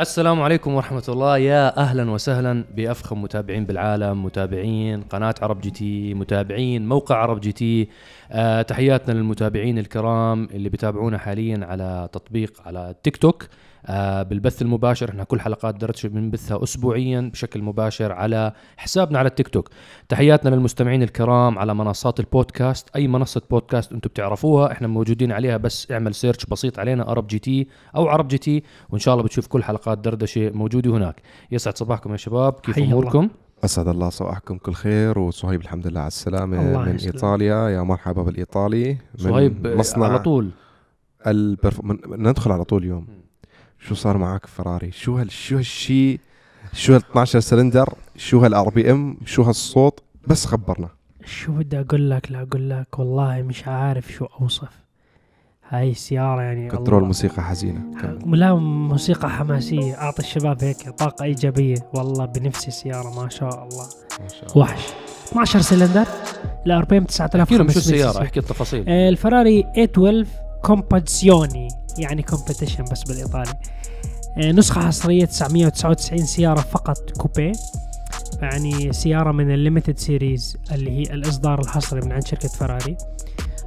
السلام عليكم ورحمة الله. يا أهلا وسهلا بأفخم متابعين بالعالم متابعين قناة عرب جي تي متابعين موقع عرب جي تي. آه تحياتنا للمتابعين الكرام اللي بيتابعونا حاليا على تطبيق على تيك توك. بالبث المباشر إحنا كل حلقات دردشة بنبثها اسبوعيا بشكل مباشر على حسابنا على التيك توك. تحياتنا للمستمعين الكرام على منصات البودكاست. أي منصة بودكاست أنتم بتعرفوها إحنا موجودين عليها بس اعمل search بسيط علينا عرب جي تي أو عرب جي تي وإن شاء الله بتشوف كل حلقات دردشة موجودة هناك. يسعد صباحكم يا شباب. كيف. أموركم؟ أسعد الله صباحكم. كل خير. وصهيب الحمد لله على السلامة الله من يسلمك. إيطاليا. يا مرحبا بالإيطالي. من صهيب آه، مصنع على طول. البرف... من... ندخل على طول اليوم. شو صار معك فراري؟ شو هال شو هالشيء شو هال 12 سلندر؟ شو هال RPM؟ شو هالصوت؟ بس خبرنا. شو بدي أقول لك؟ لا أقول لك والله مش عارف شو أوصف. هاي السيارة يعني control الله. موسيقى حزينة. كم. لا موسيقى حماسية. أعطي الشباب هيك طاقة إيجابية. والله بنفسي السيارة ما شاء الله. ما شاء الله. وحش. 12 سلندر؟ ال RPM أحكي لهم شو 9500 السيارة أحكي التفاصيل. آه، الفراري 812 competizione يعني competition بس بالإيطالي. آه، نسخة حصرية 999 سيارة فقط coupé يعني سيارة من ال limited series اللي هي الإصدار الحصري من عند شركة فراري.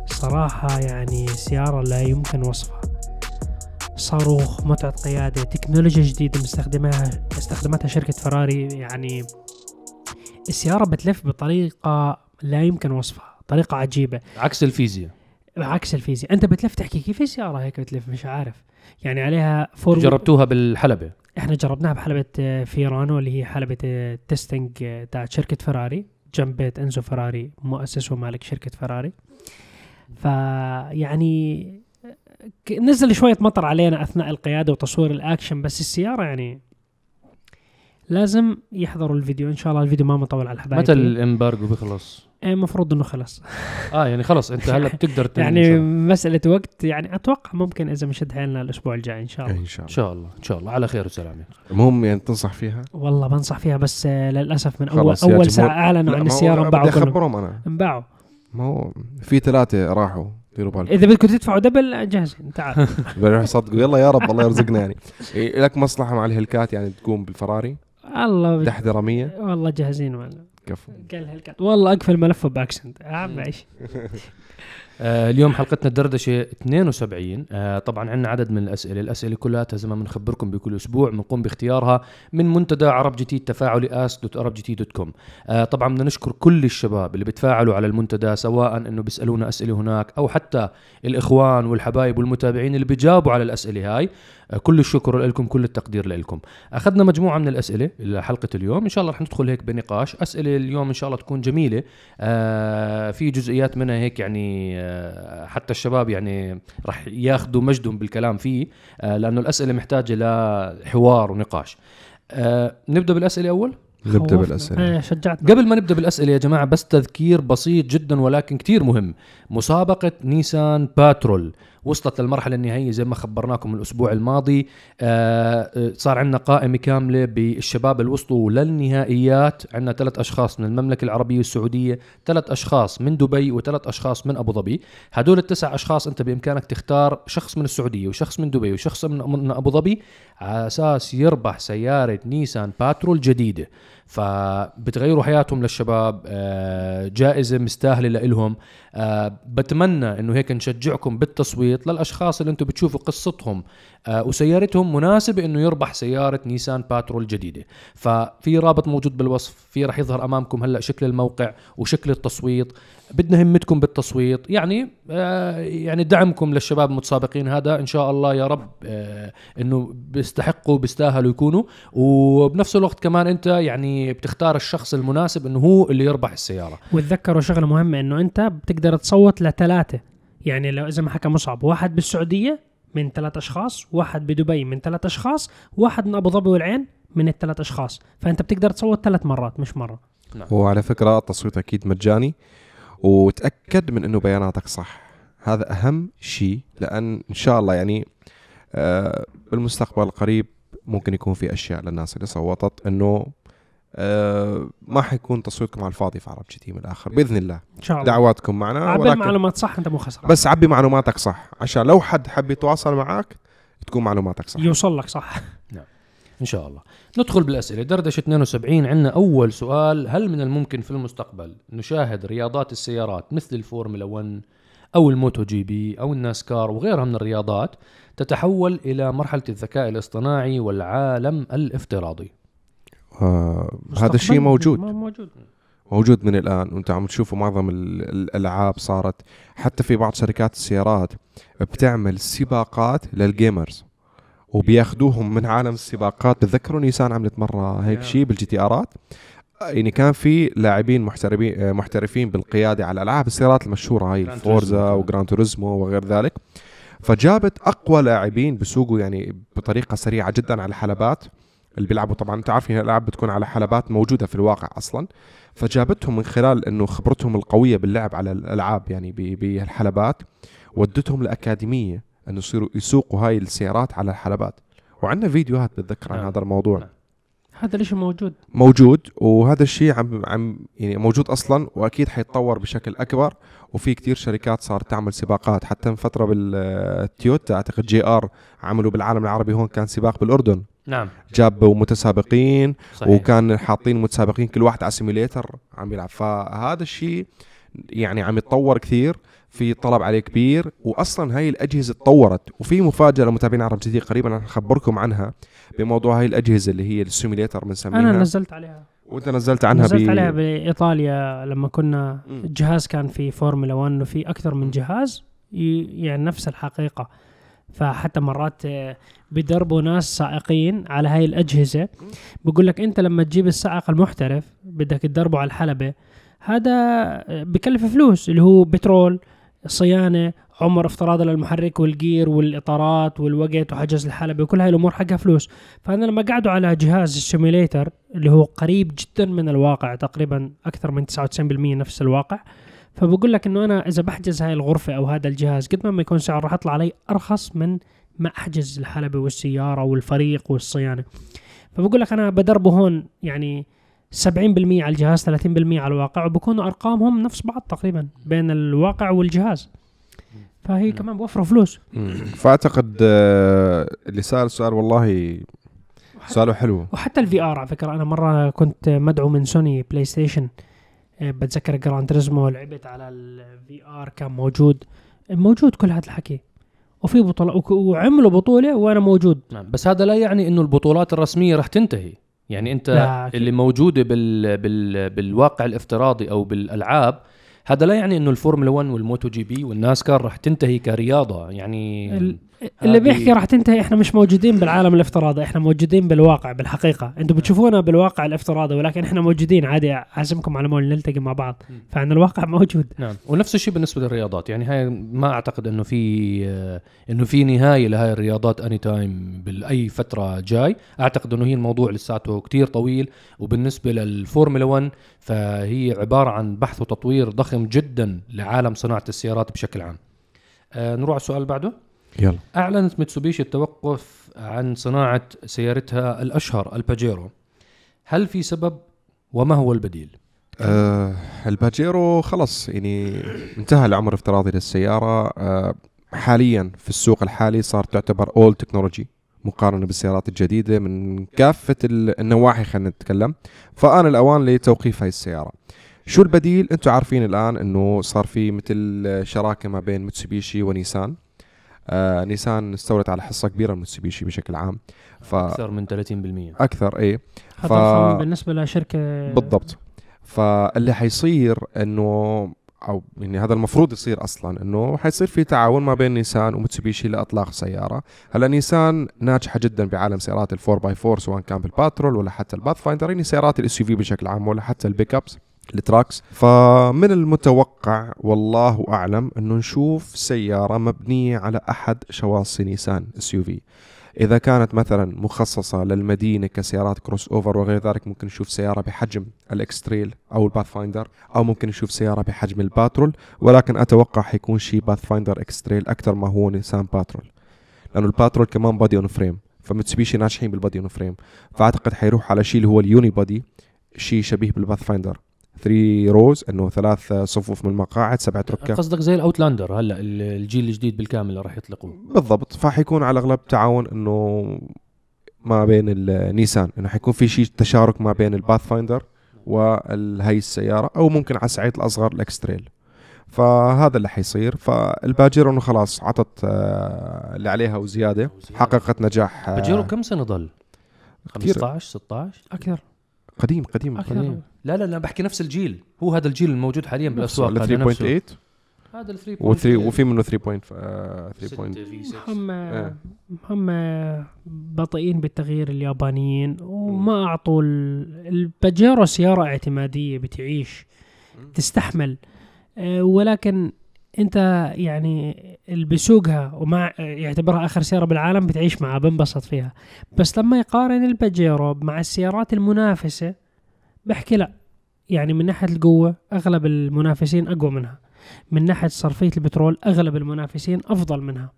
صراحة يعني سيارة لا يمكن وصفها. صاروخ متعة قيادة تكنولوجيا جديدة مستخدمها استخدمتها شركة فراري. يعني السيارة بتلف بطريقة لا يمكن وصفها طريقة عجيبة. عكس الفيزياء. عكس الفيزياء. أنت بتلف تحكي كيف السيارة هيك بتلف؟ مش عارف. يعني عليها فور جربتوها بالحلبة؟ إحنا جربناها بحلبة آه، فيورانو اللي هي حلبة آه، testing آه، تاعت شركة فراري. جنب بيت إنزو فراري مؤسس ومالك شركة فراري. فيعني آه، نزل شوية مطر علينا أثناء القيادة وتصوير الأكشن بس السيارة يعني لازم يحضروا الفيديو. إن شاء الله الفيديو ما مطول على الحبايب. متى الامبارجو بيخلص؟ المفروض إنه خلص. آه يعني خلص. أنت هلا بتقدر يعني. مسألة وقت يعني أتوقع ممكن إذا مشد حيلنا الأسبوع الجاي إن شاء الله. إن شاء إن الله. شاء الله إن شاء الله. على خير وسلامة. المهم يعني تنصح فيها؟ والله بنصح فيها بس آه، للأسف من اول أول. ساعة أعلنوا عن السيارة بدي انباعوا كلهم أخبرهم أنا. انباعوا. ما هو في ثلاثة راحوا ديروا بالكم. إذا بدكم تدفعوا دبل جاهزين تعال. بيروح يصدقوا يلا يا رب الله يرزقنا يعني. إيه، لك مصلحة مع الهلكات يعني تقوم بالفراري. الله تحذيره 100 والله جاهزين والله كفو. قال هالكات والله أقفل ملفه باكسنت عم عيش. آه اليوم حلقتنا الدردشه 72 آه طبعا عندنا عدد من الأسئلة. الأسئلة كلها زي ما بنخبركم بكل أسبوع بنقوم باختيارها من منتدى عرب جي تي اس دوت عرب جي دوت كوم طبعا بدنا نشكر كل الشباب اللي بتفاعلوا على المنتدى سواء إنه بيسألونا أسئلة هناك أو حتى الإخوان والحبايب والمتابعين اللي بيجاوبوا على الأسئلة هاي. آه كل الشكر لكم كل التقدير لكم. أخذنا مجموعة من الأسئلة لحلقة اليوم. إن شاء الله رح ندخل هيك بنقاش. أسئلة اليوم إن شاء الله تكون جميلة. في جزئيات منها هيك يعني حتى الشباب يعني رح ياخذوا مجدهم بالكلام فيه آه لأنه الأسئلة محتاجة لحوار ونقاش. آه نبدأ بالأسئلة أول؟ نبدأ. بالأسئلة. إيه شجعتنا. قبل ما نبدأ بالأسئلة يا جماعة بس تذكير بسيط جدا ولكن كتير مهم. مسابقة نيسان باترول. وصلت للمرحلة النهائية زي ما خبرناكم الأسبوع الماضي. آه آه، صار عندنا قائمة كاملة بالشباب اللي وصلوا للنهائيات. عندنا ثلاث أشخاص من المملكة العربية السعودية ثلاث أشخاص من دبي وثلاث أشخاص من أبو ظبي. هدول التسع أشخاص أنت بإمكانك تختار شخص من السعودية وشخص من دبي وشخص من من أبو ظبي على أساس يربح سيارة نيسان باترول جديدة. فبتغيروا حياتهم للشباب آه، جائزة مستاهلة لإلهم. آه، بتمنى إنه هيك نشجعكم بالتصويت للأشخاص اللي أنتم بتشوفوا قصتهم آه، وسيارتهم مناسبه إنه يربح سيارة نيسان باترول جديده ففي رابط موجود بالوصف في رح يظهر أمامكم هلأ شكل الموقع وشكل التصويت. بدنا همتكم بالتصويت. يعني آه، يعني دعمكم للشباب المتسابقين هذا. إن شاء الله يا رب آه، إنه بيستحقوا بيستاهلوا يكونوا. وبنفس الوقت كمان أنت يعني بتختار الشخص المناسب إنه هو اللي يربح السيارة. وتذكروا شغلة مهمة إنه أنت بتقدر تصوت لثلاثة. يعني لو إذا ما حكى مصعب واحد بالسعودية من ثلاث أشخاص واحد بدبي من ثلاث أشخاص واحد من أبو ظبي والعين من الثلاث أشخاص. فأنت بتقدر تصوت ثلاث مرات مش مرة. وعلى فكرة التصويت أكيد مجاني. وتأكد من إنه بياناتك صح. هذا أهم شيء لأن إن شاء الله يعني آه، بالمستقبل القريب ممكن يكون في أشياء للناس اللي صوتت إنه آه، ما حيكون تصويتكم على الفاضي في عرب جي تي من الآخر بإذن الله. إن شاء الله. دعواتكم معنا عبي المعلومات صح أنت مو خسران. بس عبي معلوماتك صح. عشان لو حد حب يتواصل معك تكون معلوماتك صح. يوصل لك صح. إن شاء الله. ندخل بالأسئلة. دردشة 72 عندنا أول سؤال. هل من الممكن في المستقبل نشاهد رياضات السيارات مثل الفورمولا 1 أو الموتو جي بي أو الناسكار وغيرها من الرياضات تتحول إلى مرحلة الذكاء الاصطناعي والعالم الافتراضي؟ آه هذا الشيء موجود. موجود. موجود من الآن. وانت عم تشوفوا معظم ال- الألعاب صارت حتى في بعض شركات السيارات بتعمل سباقات لل gamers. وبياخذوهم من عالم السباقات. بتذكروا نيسان عملت مرة هيك. شيء بال GTR ات يعني كان في لاعبين محترفين محترفين بالقيادة على ألعاب السيارات المشهورة هاي Turismo. وجران توريزمو وغير ذلك. فجابت أقوى لاعبين بسوقوا يعني بطريقة سريعة جدا على الحلبات. اللي بيلعبوا طبعا أنت عارفين الألعاب بتكون على حلبات موجودة في الواقع أصلا. فجابتهم من خلال إنه خبرتهم القوية باللعب على الألعاب يعني ب- بالحلبات ودتهم لأكاديمية. انه يصيروا يسوقوا هاي السيارات على الحلبات. وعندنا فيديوهات بتذكر عن نعم. هذا الموضوع. نعم. هذا الشيء موجود. موجود وهذا الشيء عم عم يعني موجود أصلا وأكيد حيتطور بشكل أكبر. وفي كتير شركات صارت تعمل سباقات. حتى من فترة بالتويوتا أعتقد جي آر عملوا بالعالم العربي هون كان سباق بالأردن. نعم. جابوا متسابقين صحيح. وكان حاطين متسابقين كل واحد على simulator عم يلعب. فهذا الشيء يعني عم يتطور كثير. في طلب عليه كبير واصلا هاي الأجهزة تطورت وفي مفاجأة لمتابعين عرب جي تي قريبا رح نخبركم عنها بموضوع هاي الأجهزة اللي هي ال simulator بنسميها أنا نزلت عليها. وأنت نزلت عنها نزلت ب... عليها بإيطاليا لما كنا. الجهاز كان في فورمولا 1 وفي أكثر من جهاز يعني نفس الحقيقة. فحتى مرات آه، بدربوا ناس سائقين على هاي الأجهزة. بقول لك أنت لما تجيب السائق المحترف بدك تدربه على الحلبة هذا آه، بكلف فلوس اللي هو بترول صيانة عمر افتراضي للمحرك وال gear والإطارات والوقت وحجز الحلبة وكل هاي الأمور حقها فلوس. فأنا لما قعدوا على جهاز ال simulator اللي هو قريب جدا من الواقع تقريبا أكثر من 99% نفس الواقع فبقول لك إنه أنا إذا بحجز هاي الغرفة أو هذا الجهاز قد ما يكون سعره راح يطلع علي أرخص من ما أحجز الحلبة والسيارة والفريق والصيانة. فبقول لك أنا بدربه هون يعني 70% على الجهاز 30% على الواقع وبكونوا أرقامهم نفس بعض تقريبا بين الواقع والجهاز. فهي نعم. كمان بوفروا فلوس. مم. فأعتقد آه، اللي سأل سؤال والله سؤاله حلو. وحتى ال VR على فكرة. أنا مرة كنت مدعو من سوني بلاي ستيشن آه، بتذكر جران توريزمو لعبت على ال VR كان موجود. موجود كل هذا الحكي. وفي بطولة وعملوا بطولة وأنا موجود. نعم بس هذا لا يعني إنه البطولات الرسمية رح تنتهي. يعني أنت لا،. اللي موجودة بال بال بالواقع الافتراضي أو بالألعاب هذا لا يعني إنه الفورمولا 1 والموتو جي بي والناسكار رح تنتهي كرياضة يعني ال- اللي بيحكي راح تنتهي إحنا مش موجودين بالعالم الافتراضي إحنا موجودين بالواقع بالحقيقة. أنتم بتشوفونا بالواقع الافتراضي ولكن إحنا موجودين عادي أعزمكم على مول نلتقي مع بعض. فعن الواقع موجود. نعم. ونفس الشيء بالنسبة للرياضات يعني هاي ما أعتقد إنه في آه، إنه في نهاية لهاي الرياضات any time بأي فترة جاي. أعتقد إنه هي الموضوع لساته كتير طويل وبالنسبة للفورمولا 1 فهي عبارة عن بحث وتطوير ضخم جدا لعالم صناعة السيارات بشكل عام. آه نروح على السؤال اللي بعده. يلا. أعلنت ميتسوبيشي التوقف عن صناعة سيارتها الأشهر الباجيرو. هل في سبب؟ وما هو البديل؟ آه الباجيرو خلص يعني انتهى العمر الافتراضي للسيارة. آه حاليا في السوق الحالي صار تعتبر old technology مقارنة بالسيارات الجديدة من كافة ال- النواحي خلينا نتكلم. فآن الأوان لتوقيف هاي السيارة. شو البديل؟ أنتم عارفين الآن إنه صار في مثل شراكة ما بين متسوبيشي ونيسان. آه نيسان استولت على حصة كبيرة من متسوبيشي بشكل عام. أكثر من 30% فأكثر إيه. هذا ف- بالنسبة لشركة بالضبط. فاللي حيصير إنه أو يعني هذا المفروض يصير أصلا إنه حيصير في تعاون ما بين نيسان ومتسوبيشي لإطلاق سيارة. هلأ نيسان ناجحة جدا بعالم سيارات ال four by four سواء كان بالباترول ولا حتى الباث فايندر يعني سيارات ال SUV بشكل عام ولا حتى ال pickups ال trucks فمن المتوقع والله أعلم أنه نشوف سيارة مبنية على أحد شواصي نيسان SUV إذا كانت مثلا مخصصة للمدينة كسيارات crossover وغير ذلك ممكن نشوف سيارة بحجم الإكستريل أو الباث فايندر أو ممكن نشوف سيارة بحجم الباترول ولكن أتوقع حيكون شيء باث فايندر إكستريل أكثر ما هو نيسان باترول. لأنه الباترول كمان body on frame فمتسوبيشي ناجحين بال body on frame فأعتقد حيروح على شيء اللي هو ال unibody شيء شبيه بالباث فايندر 3 rows إنه ثلاث صفوف من المقاعد سبعه ركاب قصدك زي الأوتلاندر هلا ال- الجيل الجديد بالكامل اللي راح يطلقوه بالضبط. فحيكون على الاغلب تعاون إنه ما بين النيسان إنه حيكون في شيء تشارك ما بين الباث فايندر وهي السياره أو ممكن على الصعيد الأصغر الاكستريل فهذا اللي حيصير. فالباجيرو إنه خلاص عطت آه، اللي عليها وزيادة حققت نجاح آه، باجيرو كم سنة ضل؟ كتير. 15 16 أكثر. قديم قديم قديم لا لا لا بحكي نفس الجيل هو هذا الجيل الموجود حاليا بالأسواق ال هذا نفسه. 3.8 هذا ال 3.8 و3 وفي منه 3. آه، 3. ستة في ستة. هم إيه. هم بطيئين بالتغيير اليابانيين وما أعطوا ال- الباجيرو سيارة اعتمادية بتعيش تستحمل آه، ولكن انت يعني اللي بيسوقها وما يعتبرها آخر سيارة بالعالم بتعيش معها بنبسط فيها. بس لما يقارن الباجيرو مع السيارات المنافسة بحكي لا يعني من ناحية القوة أغلب المنافسين أقوى منها. من ناحية صرفية البترول أغلب المنافسين أفضل منها.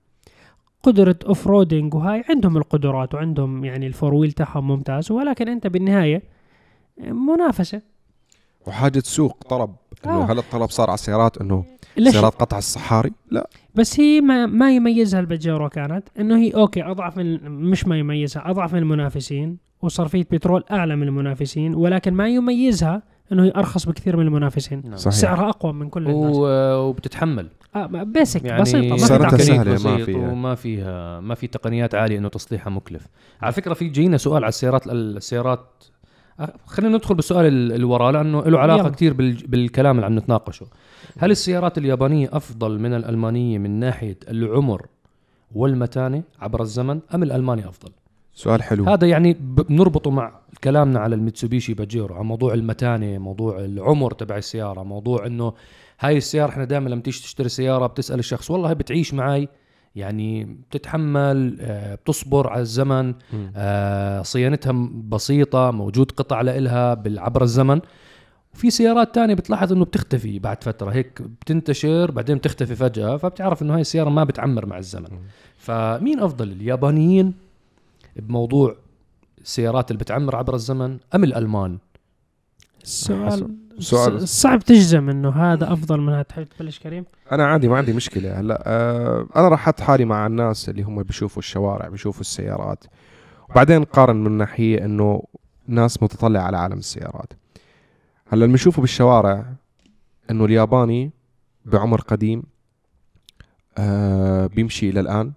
قدرة off-roading وهاي عندهم القدرات وعندهم يعني ال four wheel تاعهم ممتاز ولكن أنت بالنهاية منافسة. وحاجة سوق طلب آه. هل الطلب صار على السيارات إنه سيارات قطع الصحاري لا بس هي ما, ما يميزها البجارو كانت إنه هي okay أضعف من مش ما يميزها أضعف من المنافسين وصرفيه بترول أعلى من المنافسين ولكن ما يميزها إنه هي أرخص بكثير من المنافسين نعم. صحيح. سعرها أقوى من كل الناس و- وبتتحمل آه بيسك يعني بسيطة ما تقنية ما فيها. وما فيها ما في تقنيات عالية إنه تصليحها مكلف على فكرة في جينا سؤال على السيارات السيارات خلينا ندخل بالسؤال ال- اللي وراه لأنه له علاقة يلا. كثير بالكلام اللي عم نتناقشه. هل السيارات اليابانية أفضل من الألمانية من ناحية العمر والمتانة عبر الزمن أم الالماني أفضل؟ سؤال حلو. هذا يعني ب- بنربطه مع كلامنا على الميتسوبيشي باجيرو على موضوع المتانة موضوع العمر تبع السيارة موضوع إنه هاي السيارة إحنا دائما لما تيجي تشتري سيارة بتسأل الشخص والله هي بتعيش معي يعني بتتحمل آه، بتصبر على الزمن. آه، صيانتها بسيطة موجود قطع لإلها عبر الزمن. وفي سيارات تانية بتلاحظ إنه بتختفي بعد فترة. هيك بتنتشر بعدين بتختفي فجأة فبتعرف إنه هاي السيارة ما بتعمر مع الزمن. فمين أفضل اليابانيين بموضوع السيارات اللي بتعمر عبر الزمن أم الألمان؟ السؤال سؤال- صعب تجزم إنه هذا أفضل من هذا. تحب تبلش كريم؟ أنا عادي ما عندي مشكلة. هلا آه أنا راح أحط حالي مع الناس اللي هم بيشوفوا الشوارع بيشوفوا السيارات. وبعدين قارن من ناحية إنه ناس متطلعة على عالم السيارات. هلا اللي بنشوفه بالشوارع إنه الياباني بعمر قديم آه بيمشي إلى الآن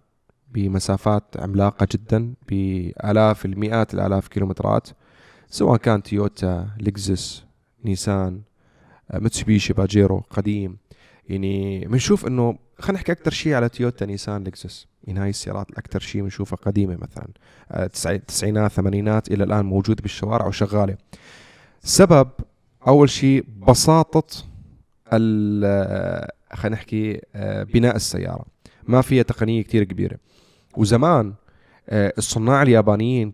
بمسافات عملاقة جدا بآلاف المئات الآلاف كيلومترات سواء كان تويوتا لكزس نيسان آه، متسوبيشي باجيرو قديم. يعني بنشوف إنه خلينا نحكي أكثر شيء على تويوتا نيسان لكزس يعني هاي السيارات أكثر شيء بنشوفها قديمة مثلا آه، تسعي- تسعينات ثمانينات إلى الآن موجوده بالشوارع وشغالة. سبب أول شيء بساطة آه، خلينا نحكي آه، بناء السيارة. ما فيها تقنية كتير كبيرة. وزمان آه، الصناع اليابانيين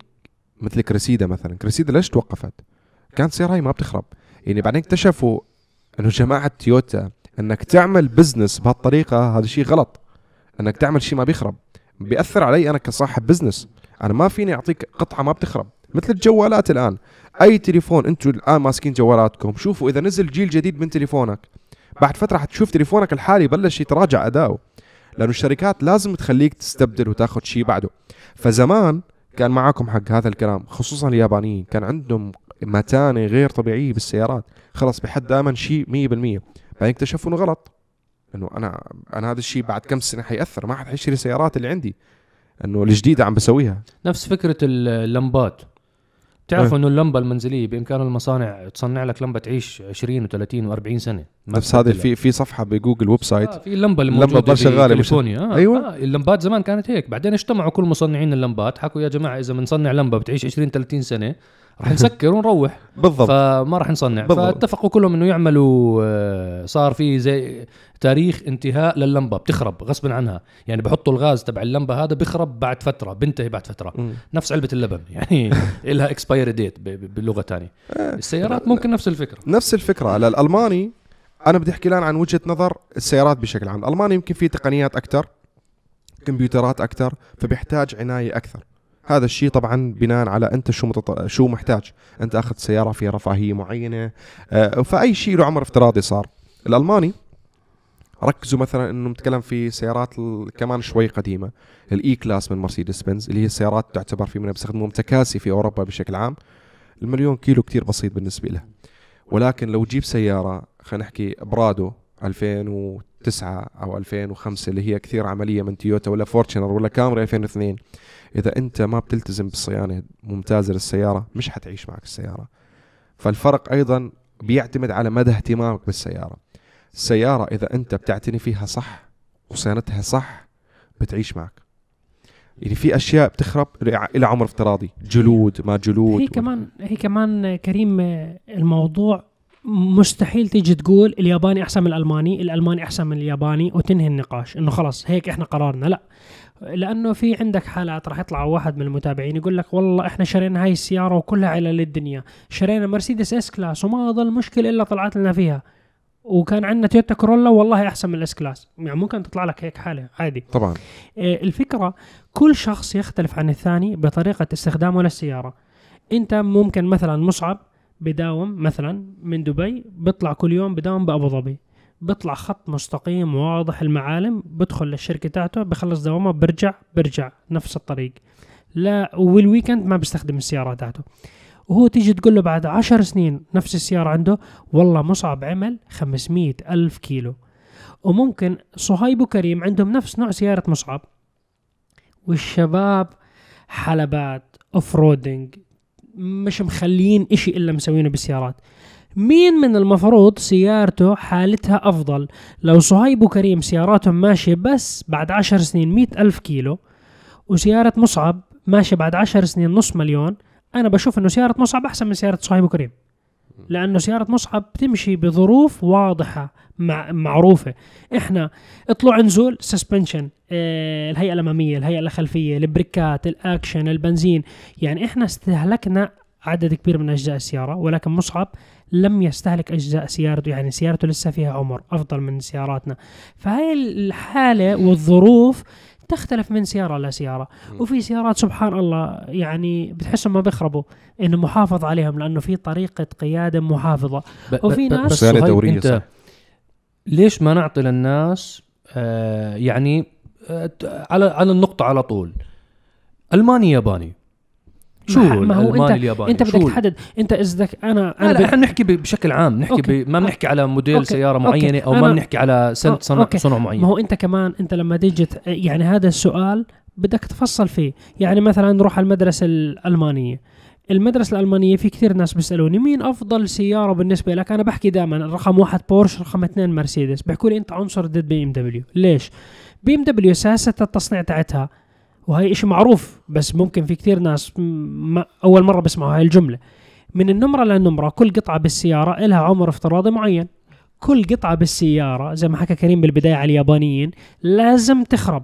مثل كريسيدا مثلا كريسيدا ليش توقفت؟ كانت سيارة هي ما بتخرب. يعني بعدين اكتشفوا إنه جماعة تويوتا إنك تعمل business بهالطريقة هذا شيء غلط. إنك تعمل شيء ما بيخرب. بيأثر علي أنا كصاحب business أنا ما فيني أعطيك قطعة ما بتخرب. مثل الجوالات الآن. أي تليفون أنتم الآن ماسكين جوالاتكم شوفوا إذا نزل جيل جديد من تليفونك. بعد فترة حتشوف تليفونك الحالي بلش يتراجع أداؤه. لأنه الشركات لازم تخليك تستبدل وتاخذ شيء بعده. فزمان كان معاكم حق هذا الكلام خصوصا اليابانيين. كان عندهم متانه غير طبيعيه بالسيارات. خلص بحد دائما شيء 100% بعدين اكتشفوا إنه غلط. إنه أنا أنا هذا الشيء بعد كم سنة حيأثر. ما حد حيشتري السيارات اللي عندي. إنه الجديدة عم بسويها. نفس فكرة اللمبات. بتعرفوا إيه. إنه اللمبة المنزلية بإمكان المصانع تصنع لك لمبة تعيش 20 و30 و40 سنة. نفس هذا. في في صفحة بجوجل website. آه في اللمبة اللي اللمبة موجوده بتضل شغالة مش- كاليفورنيا آه أيوة. آه اللمبات زمان كانت هيك. بعدين اجتمعوا كل مصنعين اللمبات. حكوا يا جماعة إذا بنصنع لمبة بتعيش 20 30 سنة رح نسكر ونروح. بالضبط. فما راح نصنع. بالضبط. فاتفقوا كلهم إنه يعملوا آه، صار في زي تاريخ انتهاء لللمبة بتخرب غصبا عنها. يعني بحطوا الغاز تبع اللمبة هذا بيخرب بعد فترة بنتهي بعد فترة. مم. نفس علبة اللبن يعني لها اكسبايري ديت باللغة ثانية السيارات ممكن نفس الفكرة. نفس الفكرة. على الألماني أنا بدي أحكي الآن عن وجهة نظر السيارات بشكل عام. الألماني يمكن فيه تقنيات أكثر كمبيوترات أكثر فبيحتاج عناية أكثر. هذا الشيء طبعا بناء على أنت شو متط... شو محتاج. أنت أخذ سيارة فيها رفاهية معينة آه، فأي شيء له عمر افتراضي صار. الألماني ركزوا مثلا إنه نتكلم في سيارات كمان شوي قديمة. الإي كلاس من مرسيدس بنز اللي هي السيارات تعتبر في منها بيستخدموها كتكاسي في أوروبا بشكل عام. المليون كيلو كتير بسيط بالنسبة له. ولكن لو تجيب سيارة خلينا نحكي برادو 2009 أو 2005 اللي هي كثير عملية من تويوتا ولا فورتشنر ولا كامري 2002 إذا أنت ما بتلتزم بالصيانة ممتازة للسيارة مش حتعيش معك السيارة. فالفرق أيضا بيعتمد على مدى اهتمامك بالسيارة. السيارة إذا أنت بتعتني فيها صح وصيانتها صح بتعيش معك. يعني في أشياء بتخرب إلى عمر افتراضي. جلود ما جلود. هي كمان هي كمان كريم آه، الموضوع مستحيل تيجي تقول الياباني أحسن من الألماني، الألماني أحسن من الياباني وتنهي النقاش. إنه خلاص هيك إحنا قرارنا لا لأنه في عندك حالات راح يطلع واحد من المتابعين يقول لك والله إحنا شرينا هاي السيارة وكلها على للدنيا، شرينا مرسيدس إس كلاس وما ظل مشكلة إلا طلعت لنا فيها. وكان عندنا تويوتا كورولا والله أحسن من الاس كلاس، يعني ممكن تطلع لك هيك حالة عادي. طبعا. آه، الفكرة كل شخص يختلف عن الثاني بطريقة استخدامه للسيارة. أنت ممكن مثلا مصعب بداوم مثلا من دبي بيطلع كل يوم بداوم بأبو ظبي. بيطلع خط مستقيم واضح المعالم بدخل للشركة تاعته بخلص دوامه برجع برجع نفس الطريق. لا وال weekend ما بيستخدم السيارة تاعته وهو تيجي تقول له بعد عشر سنين نفس السيارة عنده والله مصعب عمل 500 ألف كيلو. وممكن صهيب وكريم عندهم نفس نوع سيارة مصعب. والشباب حلبات off-roading مش مخليين إشي إلا مسوينه بالسيارات. مين من المفروض سيارته حالتها أفضل؟ لو صهيب وكريم سياراتهم ماشية بس بعد عشر سنين مئة ألف كيلو وسيارة مصعب ماشية بعد عشر سنين نص مليون أنا بشوف إنه سيارة مصعب أحسن من سيارة صهيب وكريم. لأنه سيارة مصعب بتمشي بظروف واضحة مع معروفة. إحنا اطلع نزول suspension آه الهيئة الأمامية الهيئة الخلفية البريكات الأكشن البنزين. يعني إحنا استهلكنا عدد كبير من أجزاء السيارة ولكن مصعب لم يستهلك أجزاء سيارته. يعني سيارته لسه فيها عمر أفضل من سياراتنا. فهاي الحالة والظروف تختلف من سيارة لسيارة وفي سيارات سبحان الله يعني بتحسهم ما بيخربوا إنه محافظ عليهم لأنه في طريقة قيادة محافظة. ب- ب- وفي ناس- بس دورية إنت صح. ليش ما نعطي للناس آه يعني على على النقطة على طول. ألماني ياباني. شو ما- هو الألماني انت الياباني؟ أنت بدك تحدد. أنت إذا أنا أنا لا إحنا بنحكي بشكل عام. نحكي okay. ما بنحكي على موديل okay. سيارة okay. معينة أو ما بنحكي على سنة أو- صنع okay. صنع معين. ما هو أنت كمان أنت لما تيجي يعني هذا السؤال بدك تفصل فيه. يعني مثلا نروح على المدرسة الألمانية. المدرسة الألمانية في كثير ناس بيسألوني مين أفضل سيارة بالنسبة لك؟ أنا بحكي دائما رقم واحد بورش رقم اثنين مرسيدس. بيحكوا لي أنت عنصري ضد بي إم دبليو. ليش؟ بي إم دبليو سياسة التصنيع تاعتها. وهي إشي معروف بس ممكن في كثير ناس ما أول مرة بسمعوا هاي الجملة. من النمرة للنمرة كل قطعة بالسيارة إلها عمر افتراضي معين. كل قطعة بالسيارة زي ما حكى كريم بالبداية على اليابانيين لازم تخرب.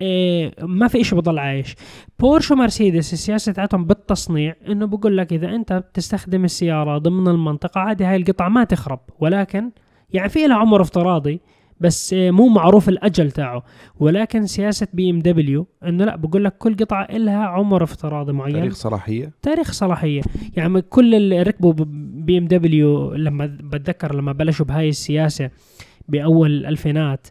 إيه ما في إشي بضل عايش. بورش ومرسيدس السياسة تاعتهم بالتصنيع إنه بقول لك إذا أنت بتستخدم السيارة ضمن المنطقة عادي هاي القطعة ما تخرب. ولكن يعني في لها عمر افتراضي. بس مو معروف الأجل تاعه. ولكن سياسة بي ام دبليو إنه لا بقول لك كل قطعة إلها عمر افتراضي معين. تاريخ صلاحية. تاريخ صلاحية. يعني كل اللي ركبوا بي ام دبليو لما بتذكر لما بلشوا بهاي السياسة بأول الالفينات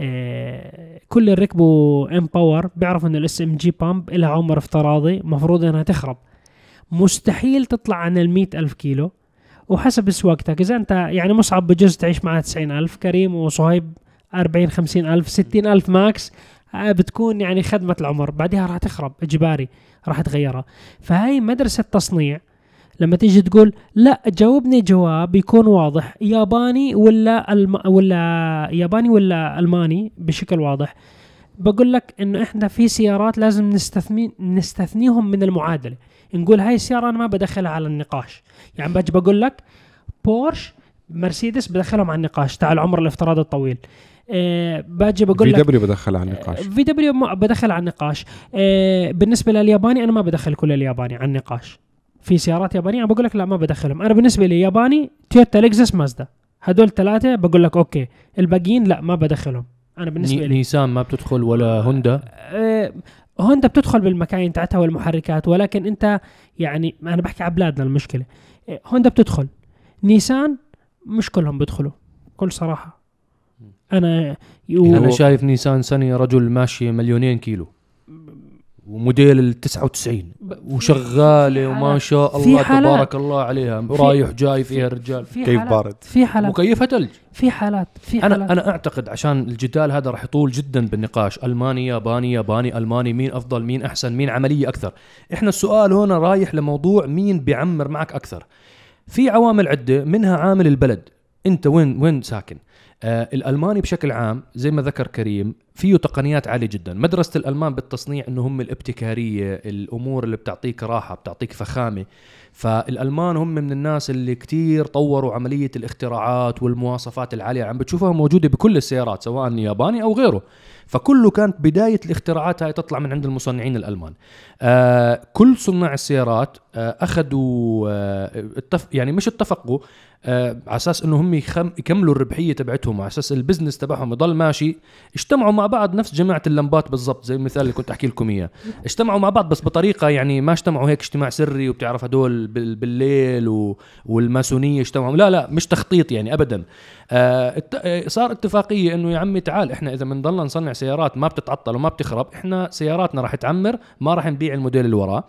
آه، كل اللي ركبوا M Power بيعرفوا ان ال SMG pump لها عمر افتراضي مفروض إنها تخرب. مستحيل تطلع عن ال ألف كيلو. وحسب سواقتك. إذا أنت يعني مصعب بجوز تعيش معاه 90 ألف كريم وصهيب 40 50 ألف 60 ألف max آه، بتكون يعني خدمة العمر. بعدها راح تخرب إجباري راح تغيرها فهاي مدرسة تصنيع. لما تيجي تقول لا جاوبني جواب يكون واضح. ياباني ولا الم... ولا ياباني ولا ألماني بشكل واضح. بقول لك إنه إحنا في سيارات لازم نستثني نستثنيهم من المعادلة. نقول هاي السيارة أنا ما بدخلها على النقاش. يعني باجي بقول لك بورش مرسيدس بدخلهم على النقاش. تاع العمر الافتراضي الطويل. آه باجي بقول في لك دبليو بدخلها على النقاش. في دبليو ما بدخل على النقاش. آه بالنسبة للياباني أنا ما بدخل كل الياباني على النقاش. في سيارات يابانية أنا بقول لك لا ما بدخلهم. أنا بالنسبة لي ياباني تويوتا لكزس مازدا. هدول ثلاثة بقول لك okay. الباقيين لا ما بدخلهم. أنا بالنسبة لي. نيسان ما بتدخل ولا هوندا؟ هوندا بتدخل بالمكاين تاعتها والمحركات ولكن انت يعني أنا بحكي على بلادنا المشكلة. هوندا بتدخل. نيسان مش كلهم بيدخلوا بكل صراحة. أنا أنا شايف نيسان سنة رجل ماشي مليونين كيلو. وموديل ال 99 وشغالة وما شاء الله. تبارك الله عليها. رايح جاي فيها الرجال. في كيف بارد؟ في حالات مكيفها ثلج في حالات في أنا حالات أنا أعتقد عشان الجدال هذا راح يطول جدا بالنقاش. الماني ياباني ياباني ألماني مين أفضل مين أحسن مين عملية أكثر. إحنا السؤال هنا رايح لموضوع مين بيعمر معك أكثر. في عوامل عدة منها عامل البلد. أنت وين وين ساكن؟ آه الألماني بشكل عام زي ما ذكر كريم فيه تقنيات عالية جدا. مدرسة الألمان بالتصنيع إنه هم الابتكارية الأمور اللي بتعطيك راحة بتعطيك فخامة. فالألمان هم من الناس اللي كتير طوروا عملية الاختراعات والمواصفات العالية. عم بتشوفها موجودة بكل السيارات سواء ياباني أو غيره. فكله كانت بداية الاختراعات هاي تطلع من عند المصنعين الألمان. آه كل صناع السيارات آه أخذوا آه اتف يعني مش اتفقوا آه على أساس إنه هم يكملوا الربحية تبعتهم على أساس البزنس تبعهم يضل ماشي. اجتمعوا مع بعض نفس جماعة اللمبات بالضبط زي المثال اللي كنت أحكي لكم إياه. اجتمعوا مع بعض بس بطريقة يعني ما اجتمعوا هيك اجتماع سري وبتعرف هدول بال- بالليل و... والماسونية اجتمعوا. لا لا مش تخطيط يعني ابدا. آه. آه، صار اتفاقية إنه يا عمي تعال إحنا إذا بنضلنا نصنع سيارات ما بتتعطل وما بتخرب إحنا سياراتنا راح تعمر ما راح نبيع الموديل اللي وراه.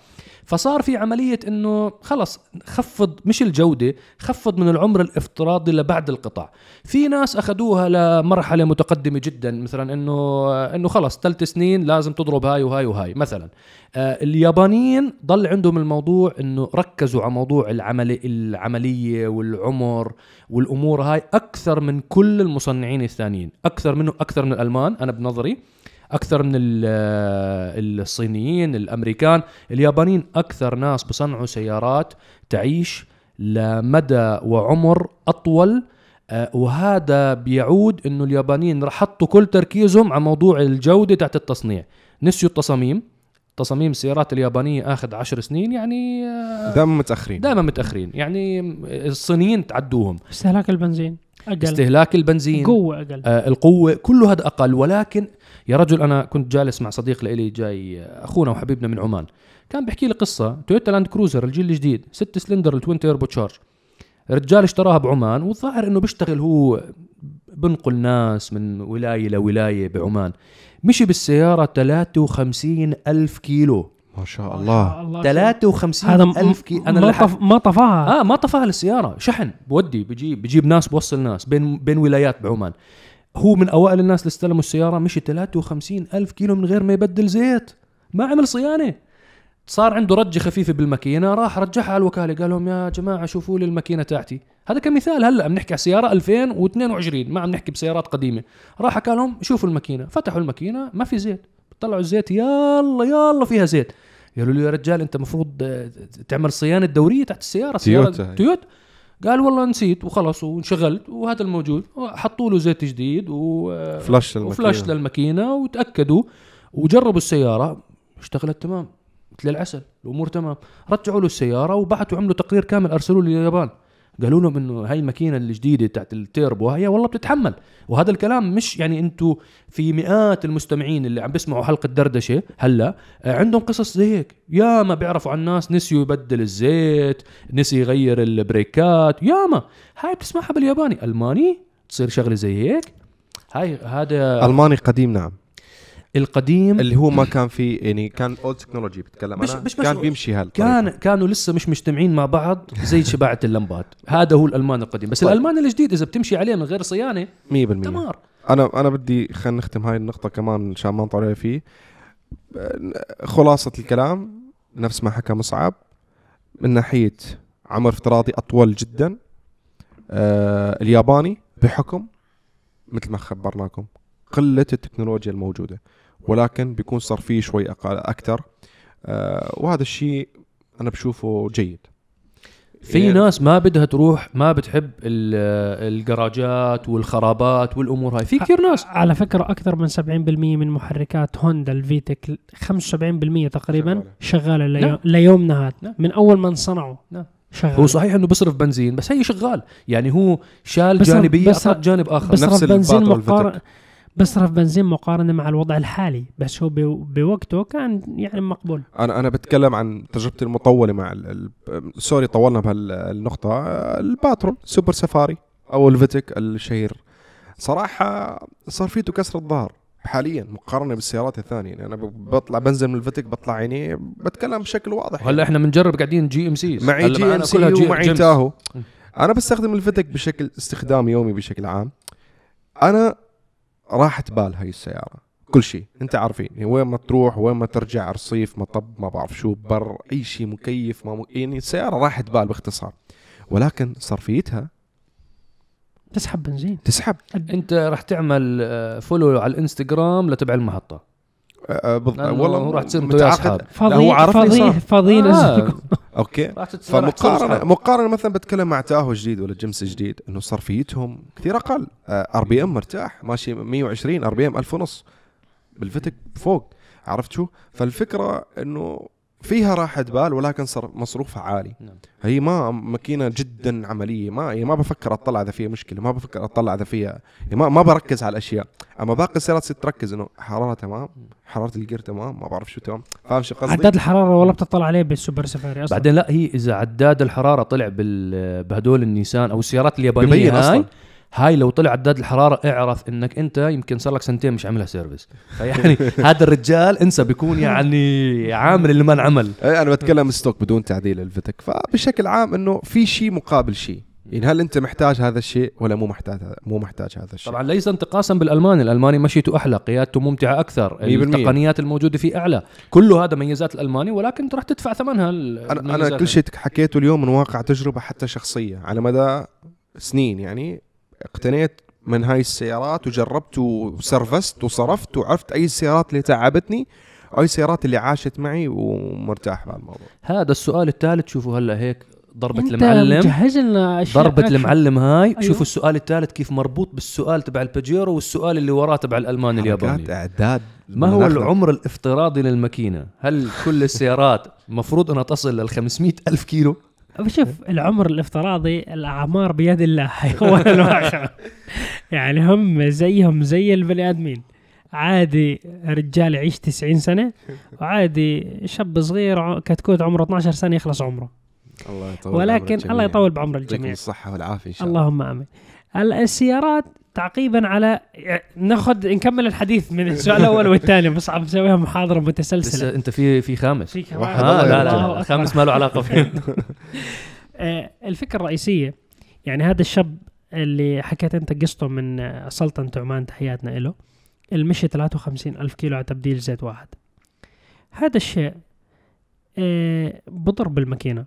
فصار في عملية إنه خلص خفض مش الجودة خفض من العمر الافتراضي لبعد القطع في ناس أخذوها لمرحلة متقدمة جدا مثلا إنه إنه خلص ثلاث سنين لازم تضرب هاي وهاي وهاي مثلا. آه اليابانيين ضل عندهم الموضوع إنه ركزوا على موضوع العمل العملية والعمر والأمور هاي أكثر من كل المصنعين الثانيين أكثر منه أكثر من الألمان أنا بنظري. أكثر من ال- الصينيين الأمريكان. اليابانيين أكثر ناس بصنعوا سيارات تعيش لمدى وعمر أطول. آه، وهذا بيعود إنه اليابانيين رح حطوا كل تركيزهم على موضوع الجودة تاعت التصنيع. نسيوا التصاميم. تصاميم السيارات اليابانية آخذ عشر سنين يعني آه، دائما متأخرين. دائما متأخرين. يعني الصينيين تعدوهم. استهلاك البنزين. أقل. استهلاك البنزين قوه أقل. آه القوة كله هذا أقل. ولكن يا رجل أنا كنت جالس مع صديق لإلي جاي أخونا وحبيبنا من عمان. كان بيحكي لي قصة. تويوتا لاند كروزر الجيل الجديد. ست cylinder ال twin turbo charge رجال اشتراها بعمان والظاهر إنه بيشتغل هو بنقل ناس من ولاية لولاية بعمان. مشي بالسيارة 53 ألف كيلو. ما شاء الله. شاء الله. 53 هذا ألف كيلو أنا ما, طف... ما طفاها. آه ما طفاها للسيارة. شحن. بودي بجيب بجيب ناس بوصل ناس. بين بين ولايات بعمان. هو من أوائل الناس اللي استلموا السيارة. مشي 53 ألف كيلو من غير ما يبدل زيت. ما عمل صيانة. صار عنده رجة خفيفة بالماكينة. راح رجعها على الوكالة. قال لهم يا جماعة شوفوا لي الماكينة تاعتي. هذا كمثال. هلا بنحكي على سياره 2022 ما عم نحكي بسيارات قديمة. راح قال لهم شوفوا الماكينة. فتحوا الماكينة. ما في زيت. طلعوا الزيت يلا يلا فيها زيت. قالوا له يا رجال أنت المفروض آه، تعمل صيانه دوريه تحت السيارة تويوتا هي. تويوتا. قال والله نسيت وخلص وانشغلت وهذا الموجود. حطوا له زيت جديد و flush للماكينة. و flush للماكينة وتأكدوا وجربوا السيارة. اشتغلت تمام مثل العسل الأمور تمام. رجعوا له السيارة وبعتوا عملوا تقرير كامل ارسلوه لليابان. قالوا لهم إنه هاي الماكينة الجديدة تاعت التيربو هي والله بتتحمل. وهذا الكلام مش يعني أنتم في مئات المستمعين اللي عم بيسمعوا حلقة دردشة هلأ آه، عندهم قصص زي هيك. يا ما بيعرفوا عن ناس نسيوا يبدل الزيت نسي يغير البريكات ياما هاي بتسمعها بالياباني. ألماني؟ تصير شغلة زي هيك؟ هاي هذا ألماني قديم نعم. القديم اللي هو ما كان في يعني كان old technology بتكلم مش- أنا. مش كان بيمشي هالطريقة. كان كانوا لسه مش مجتمعين مع بعض زي شباعة اللمبات. هذا هو الألمان القديم. بس طيب. الألمان الجديد إذا بتمشي عليه من غير صيانة 100% دمار أنا أنا بدي خلينا نختم هاي النقطة كمان عشان ما نطول عليها فيه. خلاصة الكلام نفس ما حكى مصعب من ناحية عمر افتراضي أطول جدا آه الياباني بحكم مثل ما خبرناكم قلة التكنولوجيا الموجودة. ولكن بيكون صار فيه شوي أقل أكثر آه وهذا الشيء أنا بشوفه جيد. في يعني- ناس ما بدها تروح ما بتحب ال- الجراجات والخرابات والأمور هاي. في كثير ناس. على فكرة أكثر من 70% من محركات هوندا ال VTEC 75% تقريبا ليو- نعم. ليومنا هذا نعم. من أول ما انصنعوا نعم. شغال هو صحيح إنه بصرف بنزين بس هي شغال. يعني هو شال بصرف- جانبية بصرف- اعطاك جانب آخر بس- بصرف نفس بنزين مقارنة بصرف بنزين مقارنة مع الوضع الحالي بس هو بو- بوقته كان يعني مقبول. أنا أنا بتكلم عن تجربتي المطولة مع ال... ال... sorry طولنا بهالنقطة. الباترول سوبر سفاري أو الفيتك الشهير. صراحة صار فيه كسر الظهر حاليا مقارنة بالسيارات الثانية. يعني أنا بطلع بنزل من الفتك بطلع عيني بتكلم بشكل واضح. وهلأ إحنا بنجرب قاعدين جي ام سي معي جي ام سي ومعي تاهو. أنا بستخدم الفتك بشكل استخدام يومي بشكل عام. أنا راحة بال هاي السيارة. كل شيء. انت عارفين وين ما تروح وين ما ترجع رصيف مطب ما بعرف شو بر أي شيء مكيف ما م... يعني السيارة راحة بال باختصار. ولكن صرفيتها تسحب بنزين. تسحب. انت راح تعمل آه، follow على الانستغرام لتبع المحطة. بض... لأنه والله راح تصير أصحاب. لا، هو عرفني فاضيين صار. فاضيين آه. okay أصحاب. مقارنة مثلا بتكلم مع تاهو جديد ولا جيمس جديد إنه صرفيتهم كثير أقل RPM مرتاح ماشي 120 RPM 1000 ونص بالفتك فوق عرفت شو؟ فالفكرة إنه فيها راحة بال ولكن صر مصروفها عالي نعم. هي ما ماكينة جدا عملية ما يعني ما بفكر أطلع إذا فيها مشكلة ما بفكر أطلع إذا فيها يعني ما ما بركز على الأشياء أما باقي السيارات تركز إنه حرارة تمام حرارة الجير تمام ما بعرف شو تمام فاهم شو قصدي؟ عداد الحرارة ولا بتطلع عليه بالسوبر سفاري أصلا بعدين لا هي إذا عداد الحرارة طلع بال بهدول النيسان أو السيارات اليابانية ببين هاي أصلاً. هاي لو طلع عداد الحرارة اعرف إنك أنت يمكن صار لك سنتين مش عاملها service فيعني هذا الرجال انسى بيكون يعني عامل اللي ما انعمل إيه أنا بتكلم ستوك بدون تعديل الفتك فبشكل عام إنه في شيء مقابل شيء يعني هل أنت محتاج هذا الشيء ولا مو محتاج مو محتاج هذا الشيء طبعا ليس انتقاصا بالألماني. الألماني مشيته أحلى قيادته ممتعة أكثر. 100%. التقنيات الموجودة فيه أعلى. كله هذا ميزات الألماني ولكن راح تدفع ثمنها أنا أنا كل شيء حكيته اليوم من واقع تجربة حتى شخصية على مدى سنين يعني. اقتنيت من هاي السيارات وجربت وسرفست وصرفت وعرفت أي السيارات اللي تعبتني واي السيارات اللي عاشت معي ومرتاح بهالموضوع هذا السؤال الثالث شوفوا هلا هيك ضربة المعلم مجهز لنا أشياء ضربة أكشن. المعلم هاي أيوه. شوفوا السؤال الثالث كيف مربوط بالسؤال تبع الباجيرو والسؤال اللي وراه تبع الألماني الياباني إعداد ما هو. العمر الافتراضي للماكينة هل كل السيارات مفروض أنها تصل لل 500 ألف كيلو شوف العمر الافتراضي الأعمار بيد الله حيوان يعني هم زيهم زي البني آدمين. عادي رجال يعيش 90 سنة وعادي شاب صغير كتكوت عمره 12 سنة يخلص عمره. الله يطول ولكن الله. يطول بعمر الجميع. الصحة والعافية إن شاء الله. اللهم آمين. ال- السيارات تعقيبا على ناخذ نكمل الحديث من السؤال الأول والثاني بس عم نسويها محاضرة متسلسلة. لسه أنت في في خامس. في كمان واحد آه لا. لا الخامس ما له علاقة فيه. آه، الفكرة الرئيسية يعني هذا الشاب اللي حكيت أنت قصته من آه، سلطنة عمان تحياتنا له المشي 53 ألف كيلو على تبديل زيت واحد. هذا الشيء آه، بضر بالماكينة.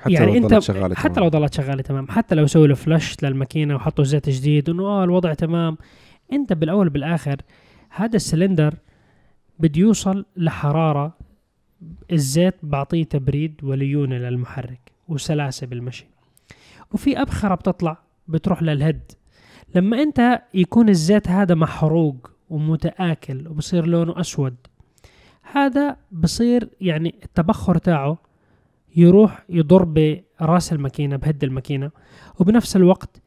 حتى يعني لو انت ضلت شغالة حتى تمام. لو ضلت شغالة تمام. حتى لو سووا له فلش للماكينة وحطوا زيت جديد انه آه الوضع تمام. انت بالأول بالآخر هذا السلندر بده يوصل لحرارة الزيت بعطيه تبريد وليونة للمحرك وسلاسة بالمشي وفي أبخرة بتطلع بتروح للهد. لما أنت يكون الزيت هذا محروق ومتآكل وبصير لونه أسود هذا بصير يعني التبخر تاعه يروح يضر برأس الماكينة بهد الماكينة. وبنفس الوقت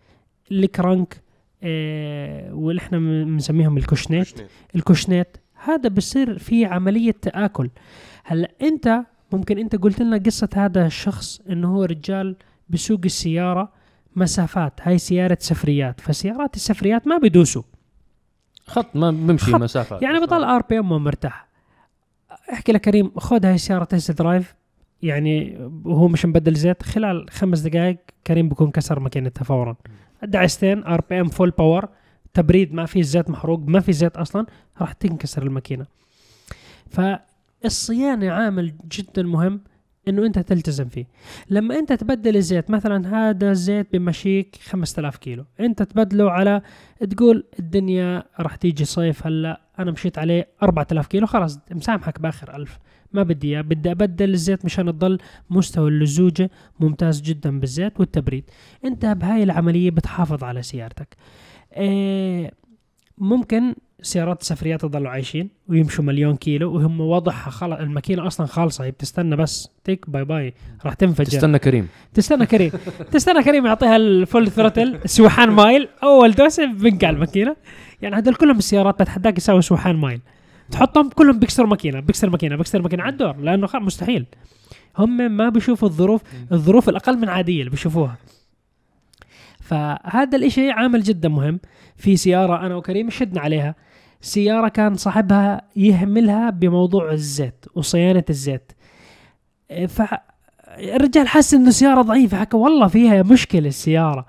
الكرنك آه واللي إحنا بنسميهم الكوشنيت. الكوشنيت هذا بصير في عملية تآكل. هلأ أنت ممكن أنت قلت لنا قصة هذا الشخص إنه هو رجال بسوق السيارة مسافات. هاي سيارة سفريات. فسيارات السفريات ما بدوسوا خط ما بمشي خط. مسافات يعني بضل RPM مرتاح أحكي لك كريم خذ هاي السيارة test drive. يعني وهو مش مبدل زيت خلال خمس دقائق كريم بيكون كسر ماكينتها فورا. دعستين RPM full power تبريد ما في زيت محروق ما في زيت أصلا راح تنكسر الماكينة. فالصيانة عامل جدا مهم إنه أنت تلتزم فيه. لما أنت تبدل الزيت مثلا هذا الزيت بمشيك 5000 كيلو أنت تبدله على تقول الدنيا راح تيجي صيف هلأ أنا مشيت عليه 4000 كيلو خلاص مسامحك بآخر 1000 ما بدي إياه بدي أبدل الزيت مشان تضل مستوى اللزوجة ممتاز جدا بالزيت والتبريد. أنت بهاي العملية بتحافظ على سيارتك. إيه ممكن سيارات السفريات يضلوا عايشين ويمشوا مليون كيلو وهم واضح خلص الماكينة أصلا خالصة هي بتستنى بس تيك bye bye راح تنفجر. تستنى كريم. تستنى كريم. تستنى كريم يعطيها ال full throttle سوحان مايل. أول دوسة بنقع الماكينة. يعني هذول كلهم السيارات بتحداك يساوي سوحان مايل. تحطهم كلهم بيكسروا ماكينة بيكسر ماكينة بيكسر ماكينة على الدور لأنه مستحيل. هم ما بيشوفوا الظروف الظروف الأقل من عادية اللي بيشوفوها. فهذا الإشي عامل جدا مهم. في سيارة أنا وكريم شدنا عليها. سيارة كان صاحبها يهملها بموضوع الزيت وصيانة الزيت. فالرجال حس إنه سيارة ضعيفة حكى والله فيها مشكلة السيارة.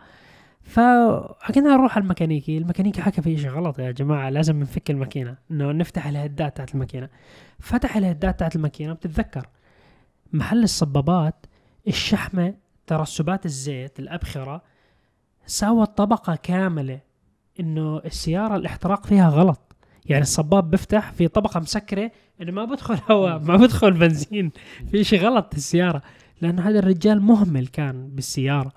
فحكينا نروح على الميكانيكي. الميكانيكي حكى في شيء غلط يا جماعة لازم نفك الماكينة. إنه نفتح الهدات تاعت الماكينة. فتح الهدات تاعت الماكينة بتتذكر؟ محل الصبابات الشحمة ترسبات الزيت الأبخرة ساوت طبقة كاملة إنه السيارة الاحتراق فيها غلط. يعني الصباب بفتح في طبقة مسكرة إنه ما بدخل هواء ما بدخل بنزين. في شيء غلط السيارة. لأنه هذا الرجال مهمل كان بالسيارة.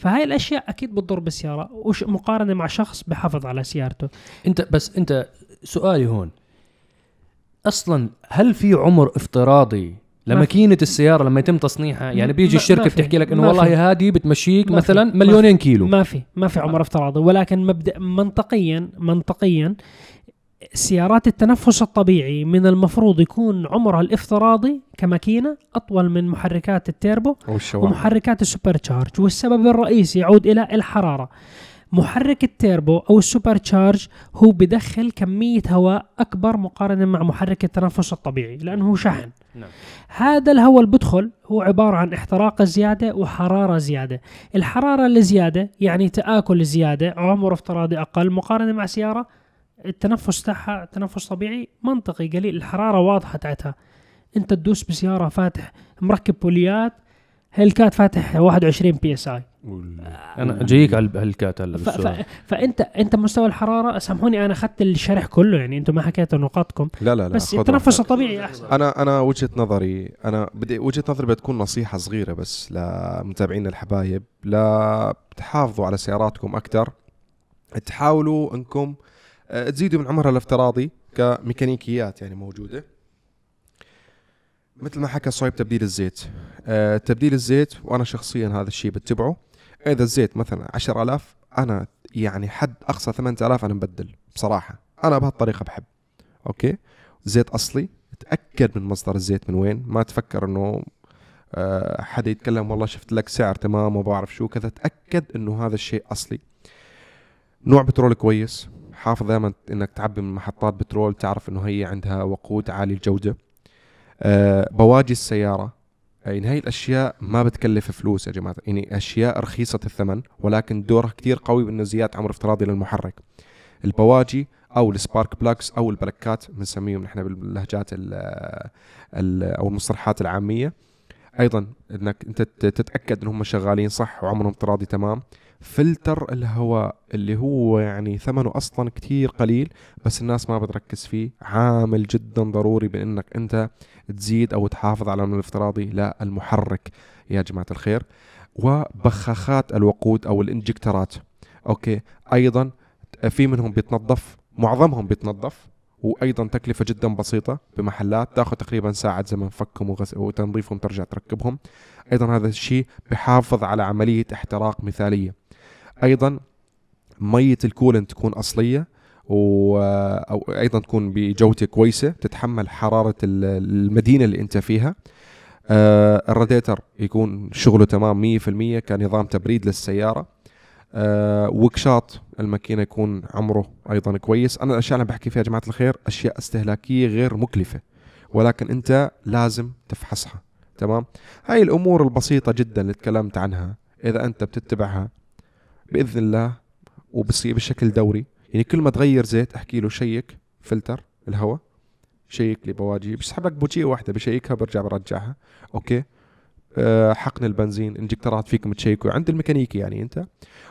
فهاي الأشياء أكيد بتضر بالسيارة وش مقارنة مع شخص بحافظ على سيارته أنت بس أنت سؤالي هون أصلا هل في عمر افتراضي لماكينة السيارة لما يتم تصنيعها يعني بيجي الشركة. بتحكي لك إنه والله. هذه بتمشيك. مثلا مليونين كيلو ما في ما في عمر افتراضي ولكن مبدا منطقيا منطقيا سيارات التنفس الطبيعي من المفروض يكون عمرها الافتراضي كماكينة أطول من محركات التيربو أو الشواحن ومحركات ال supercharge والسبب الرئيسي يعود إلى الحرارة. محرك التيربو أو ال supercharge هو بدخل كمية هواء أكبر مقارنة مع محرك التنفس الطبيعي لأنه هو شحن. نعم. هذا الهواء اللي بدخل هو عبارة عن احتراق زيادة وحرارة زيادة. الحرارة الزياده يعني تآكل زيادة عمر افتراضي أقل مقارنة مع سيارة التنفس تاعها تنفس طبيعي منطقي قليل الحرارة واضحة تاعتها. انت تدوس بسيارة فاتح مركب pulleyات Hellcat فاتح 21 PSI أنا جايك على ال Cat هلا ف- ف- فأنت أنت مستوى الحرارة سامحوني أنا أخذت الشرح كله يعني أنتم ما حكيتوا نقاطكم. لا لا لا بس التنفس. الطبيعي أحسن. أنا أنا وجهة نظري أنا بدي وجهة نظري بتكون نصيحة صغيرة بس لمتابعينا الحبايب. لا تحافظوا على سياراتكم أكثر تحاولوا إنكم آه، تزيدوا من عمرها الافتراضي كميكانيكيات يعني موجودة. مثل ما حكى صهيب تبديل الزيت. آه، تبديل الزيت وأنا شخصيا هذا الشيء بتبعه. إذا الزيت مثلا 10000 أنا يعني حد أقصى 8000 أنا مبدل بصراحة. أنا بهالطريقة بحب. أوكي؟ زيت أصلي. تأكد من مصدر الزيت من وين. ما تفكر إنه آه، حدا يتكلم والله شفت لك سعر تمام وما بعرف شو كذا. تأكد إنه هذا الشيء أصلي. نوع بترول كويس. حافظ دائما إنك تعبي من محطات بترول تعرف إنه هي عندها وقود عالي الجودة. آه، بواجي السيارة. يعني هاي الأشياء ما بتكلف فلوس يا جماعة. يعني أشياء رخيصة الثمن ولكن دورها كتير قوي بإنه زيادة عمر افتراضي للمحرك. البواجي أو ال spark plugs أو البلكات بنسميهم نحن باللهجات ال ال أو المصطلحات العامية. أيضا إنك أنت تتأكد إنهم شغالين صح وعمرهم افتراضي تمام. فلتر الهواء اللي هو يعني ثمنه أصلا كتير قليل بس الناس ما بتركز فيه. عامل جدا ضروري بإنك أنت تزيد أو تحافظ على العمر الافتراضي لا المحرك يا جماعة الخير. وبخاخات الوقود أو الإنجكترات. أوكي. أيضا في منهم بيتنظف معظمهم بيتنظف وأيضا تكلفة جدا بسيطة بمحلات تاخذ تقريبا ساعة زمن فكهم وغس- وتنظيفهم ترجع تركبهم. أيضا هذا الشيء بحافظ على عملية احتراق مثالية. أيضا مية الكولنت تكون أصلية و أو أيضا تكون بجوده كويسة تتحمل حرارة ال- المدينة اللي أنت فيها. آه الراديتر يكون شغله تمام 100% كنظام تبريد للسيارة. آه وكشاط الماكينة يكون عمره أيضا كويس. أنا الأشياء اللي بحكي فيها يا جماعة الخير أشياء استهلاكية غير مكلفة ولكن أنت لازم تفحصها تمام؟ هاي الأمور البسيطة جدا اللي تكلمت عنها. إذا أنت بتتبعها بإذن الله وبصير بشكل دوري. يعني كل ما تغير زيت أحكي له check فلتر الهواء check لي بواجي. بيسحب لك بوجية واحدة بشيكها برجع برجعها. okay؟ أه حقن البنزين injectorات فيكم تشيكوا عند الميكانيكي يعني أنت.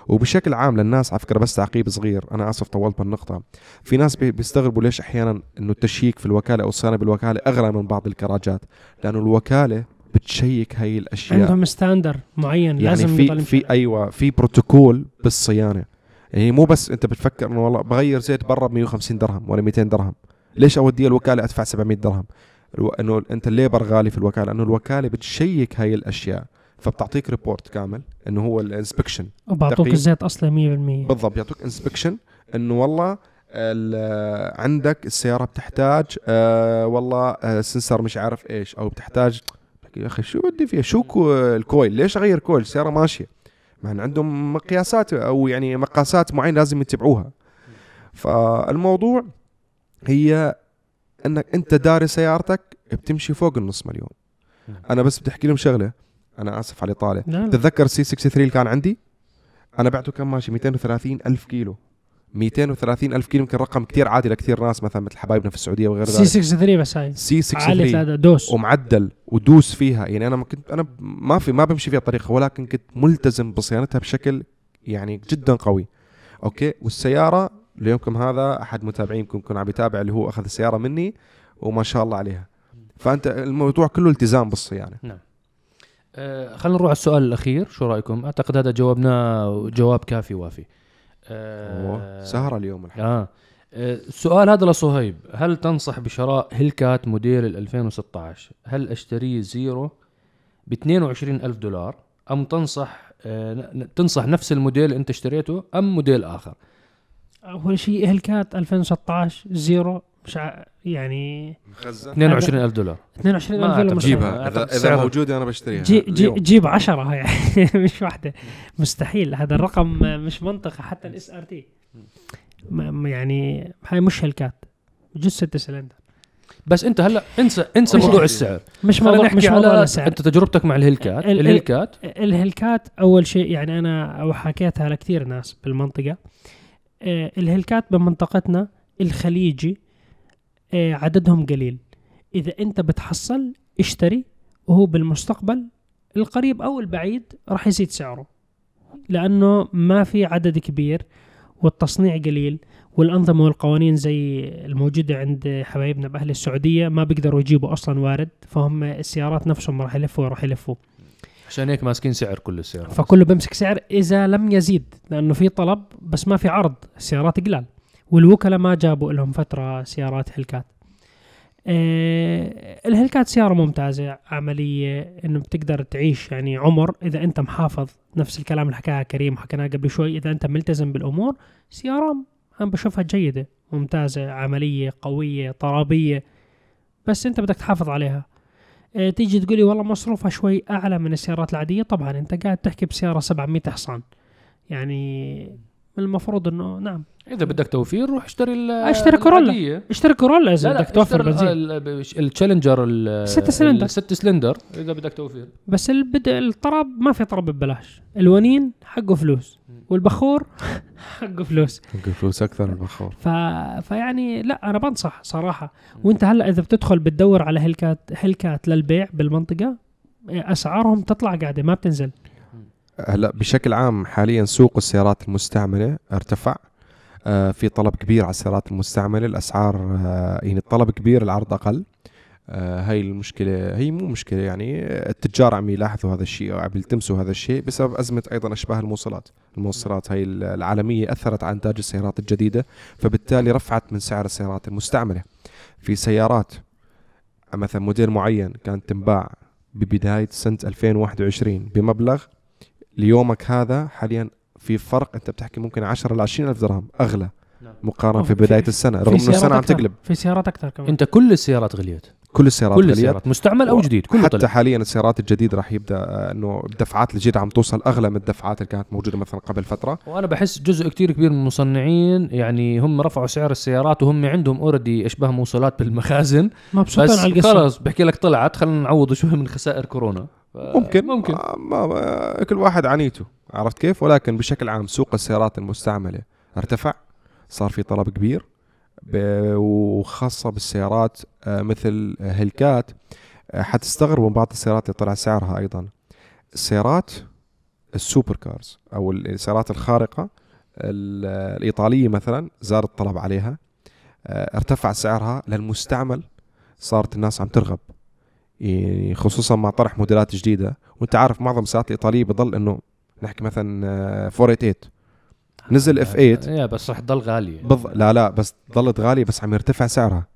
وبشكل عام للناس على فكرة بس تعقيب صغير. أنا آسف طولت بالنقطة. في ناس بي- بيستغربوا ليش أحيانا إنه التشييك في الوكالة أو الصيانة بالوكالة أغلى من بعض الكراجات. لأنه الوكالة بتشيك هاي الأشياء عندهم standard معين يعني لازم في في. أيوه في بروتوكول بالصيانة يعني مو بس أنت بتفكر إنه والله بغير زيت برا ب 150 درهم ولا 200 درهم ليش اوديه الوكالة أدفع 700 درهم. إنه أنت ال labor غالي في الوكالة لأنه الوكالة بتشيك هاي الأشياء فبتعطيك report كامل إنه هو ال inspection وبعطوك. الزيت اصلي 100% بالضبط يعطوك inspection إنه والله ال- عندك السيارة بتحتاج آه والله آه sensor مش عارف إيش أو بتحتاج يا أخي شو بدي فيها شو كو ال coil؟ ليش أغير coil؟ السياره ماشية. مع إن عندهم مقياسات أو يعني مقاسات معينة لازم يتبعوها. فالموضوع هي إنك أنت داري سيارتك بتمشي فوق النص مليون. أنا بس بدي أحكي لهم شغلة. أنا آسف على الاطاله لا لا. تتذكر ال C 63 اللي كان عندي؟ أنا بعته كم ماشي 230 ألف كيلو. 230 ألف كيلو يمكن رقم كثير عادي لكثير ناس مثلا مثل حبايبنا في السعودية وغير C ذلك 63 بس هاي. C عالية 63 هذا دوس. ومعدل ودوس فيها. يعني أنا ما كنت أنا ما في ما بمشي فيها طريقه ولكن كنت ملتزم بصيانتها بشكل يعني جدا قوي. okay؟ والسيارة ليومكم هذا أحد متابعينكم يكون عم يتابع اللي هو أخذ السيارة مني وما شاء الله عليها. فأنت الموضوع كله التزام بالصيانة. آه خلينا نروح على السؤال الأخير. شو رأيكم؟ أعتقد هذا جاوبناه جواب كافي وافي آه سهرة اليوم الحين. آه. آه، السؤال هذا لصهيب. هل تنصح بشراء Hellcat موديل ال 2016 هل أشتريه zero ب 22 ألف دولار؟ أم تنصح آه، تنصح نفس الموديل اللي أنت اشتريته أم موديل آخر؟ أول شيء Hellcat 2016 zero مش ع... يعني مخزن. 22 ألف دولار. 22 ما الف أعتقد. مش جيبها. اذا سعر- موجودة أنا بشتريها. جي جي. جيب 10 يعني مش واحدة. مستحيل. هذا الرقم مش منطقي. حتى ال SRT. يعني هاي مش Hellcat بجوز 6 سلندر. بس أنت هلا انسى انسى موضوع. السعر. مش موضوع نحكي مش موضوع على السعر. أنت تجربتك مع ال Hellcat. ال- ال- ال Hellcat. ال Hellcat أول شيء يعني أنا وحكيتها لكثير ناس بالمنطقة. آه، ال Hellcat بمنطقتنا الخليجي عددهم قليل. إذا أنت بتحصل اشتري وهو بالمستقبل القريب أو البعيد راح يزيد سعره. لأنه ما في عدد كبير والتصنيع قليل والأنظمة والقوانين زي الموجودة عند حبايبنا بأهل السعودية ما بيقدروا يجيبوا أصلا وارد فهم السيارات نفسهم راح يلفوا راح يلفوا. عشان هيك ماسكين سعر كل السيارات. فكله بيمسك سعر إذا لم يزيد لأنه في طلب بس ما في عرض السيارات قلال. والوكلاء ما جابوا لهم فترة سيارات هلكات آه الهلكات سيارة ممتازة عملية إنه بتقدر تعيش يعني عمر. إذا أنت محافظ نفس الكلام اللي حكاها كريم وحكيناه قبل شوي إذا أنت ملتزم بالأمور سيارة أنا بشوفها جيدة ممتازة عملية قوية طرابية بس أنت بدك تحافظ عليها. آه، تيجي تقولي والله مصروفها شوي أعلى من السيارات العادية طبعا أنت قاعد تحكي بسيارة 700 حصان. يعني المفروض إنه نعم. إذا بدك توفير روح اشتري ال- اشتري Corolla. اشتري Corolla إذا بدك توفر بنزين. ال- ال- ال Challenger ال- ست سلندر. الست سلندر إذا بدك توفير. بس البدء الطرب ما في طرب ببلاش. الونين حقه فلوس. والبخور حقه فلوس. يمكن فلوس أكثر من البخور. ف... فيعني لا أنا بنصح صراحة. وأنت هلأ إذا بتدخل بتدور على هلكات هلكات للبيع بالمنطقة أسعارهم تطلع قاعدة ما بتنزل. هلأ بشكل عام حاليا سوق السيارات المستعملة ارتفع. آه، في طلب كبير على السيارات المستعمله الأسعار آه، يعني الطلب كبير العرض أقل. آه، هاي المشكلة هي مو مشكلة يعني آه، التجار عم يلاحظوا هذا الشيء أو عم يلتمسوا هذا الشيء بسبب أزمة أيضا أشباه الموصلات. الموصلات هاي العالمية أثرت على إنتاج السيارات الجديدة فبالتالي رفعت من سعر السيارات المستعملة. في سيارات مثلا موديل معين كانت تنباع ببداية سنة 2021 بمبلغ ليومك هذا حاليا في فرق أنت بتحكي ممكن 10 ل 20 ألف درهم أغلى نعم. مقارنة في في- بداية السنة في رغم إنه السنة عم أكثر. تقلب. في سيارات أكثر كمان. أنت كل السيارات غليت. كل السيارات كل غليت. السيارات. مستعمل أو جديد كله حتى طلع. حاليا السيارات الجديده راح يبدأ آه، إنه الدفعات الجديدة عم توصل أغلى من الدفعات اللي كانت موجودة مثلا قبل فترة. وأنا بحس جزء كتير كبير من المصنعين يعني هم رفعوا سعر السيارات وهم عندهم اوريدي أشباه موصلات بالمخازن. مبسوطين بس على القصة. خلص بحكي لك طلعت خلينا نعوض شوي من خسائر كورونا. ف- ممكن. ممكن. آه، ما ما كل واحد عنيته. عرفت كيف؟ ولكن بشكل عام سوق السيارات المستعملة ارتفع صار في طلب كبير وخاصة بالسيارات آه، مثل Hellcat. آه، حتستغربوا من بعض السيارات اللي طلع سعرها أيضا. السيارات ال super cars أو السيارات الخارقة ال- الإيطالية مثلا زاد الطلب عليها آه، ارتفع سعرها للمستعمل صارت الناس عم ترغب. يعني خصوصا مع طرح موديلات جديدة. وأنت عارف معظم السيارات الإيطالية بضل إنه نحكي مثلا آه، 488 نزل F 8 يا بس رح تضل غالية. بض... لا لا بس ضلت غالية بس عم يرتفع سعرها.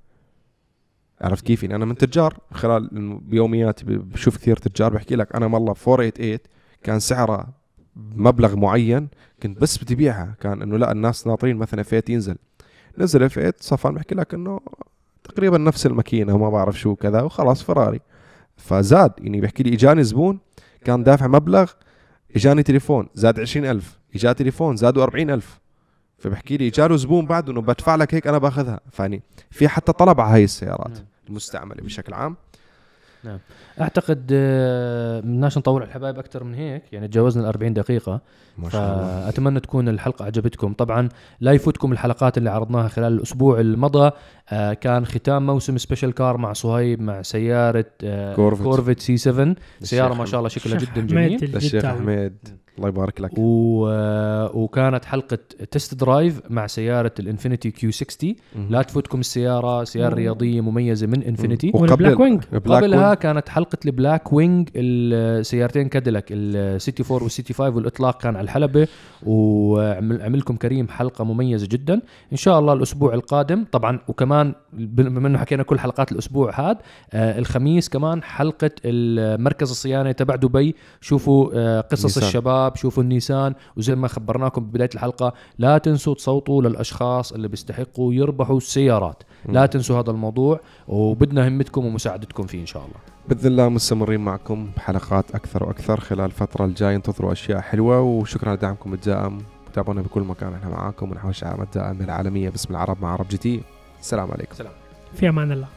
عرفت كيف؟ يعني أنا من تجار خلال بيومياتي بشوف كثير تجار بحكي لك أنا والله 488 كان سعرها بمبلغ معين كنت بس بدي بيعها. كان إنه لا الناس ناطرين مثلا F 8 ينزل. نزل F 8 صفن بحكي لك إنه تقريبا نفس الماكينة وما بعرف شو كذا وخلاص فراري. فزاد يعني بحكي لي إجاني زبون كان دافع مبلغ إجاني تليفون زاد 20000 إجا تليفون زادوا 40000 فبحكي لي اجاله زبون بعد إنه بدفع لك هيك أنا باخذها. فاني في حتى طلب على هاي السيارات. المستعملة بشكل عام. أعتقد آه، بدناش نطول الحبايب أكثر من هيك يعني تجاوزنا ال 40 دقيقة. ما شاء الله. فأتمنى تكون الحلقة عجبتكم. طبعا لا يفوتكم الحلقات اللي عرضناها خلال الأسبوع الماضي. آه، كان ختام موسم special car مع صهيب مع سيارة آه، Corvette. Corvette C 7 سيارة الشيخ ما شاء الله شكلها الشيخ جدا جميل. للشيخ الجداوي. حميد. الله يبارك لك. و... آه، وكانت حلقة test drive مع سيارة ال Infiniti Q 60 لا تفوتكم السيارة سيارة مم. رياضية مميزة من Infiniti وقبل وال Blackwing. قبلها Wing. كانت حلقة ال Blackwing السيارتين Cadillac ال CT 4 وال CT 5 والإطلاق كان على الحلبة. وعملكم كريم حلقة مميزة جدا. إن شاء الله الأسبوع القادم طبعا وكمان بما إنه حكينا كل حلقات الأسبوع هذا آه الخميس كمان حلقة مركز الصيانة تبع دبي. شوفوا آه قصص نيسان. الشباب شوفوا النيسان وزي ما خبرناكم ببداية الحلقة لا تنسوا تصوتوا للأشخاص اللي بيستحقوا يربحوا السيارات. لا تنسوا هذا الموضوع وبدنا همتكم ومساعدتكم فيه إن شاء الله. بإذن الله مستمرين معكم بحلقات أكثر وأكثر خلال الفترة الجاية. انتظروا أشياء حلوة وشكرا لدعمكم الدائم. تابعونا بكل مكان إحنا معاكم ونحوش على الدائم العالمية باسم العرب مع عرب جي تي. السلام عليكم. سلام. في أمان الله.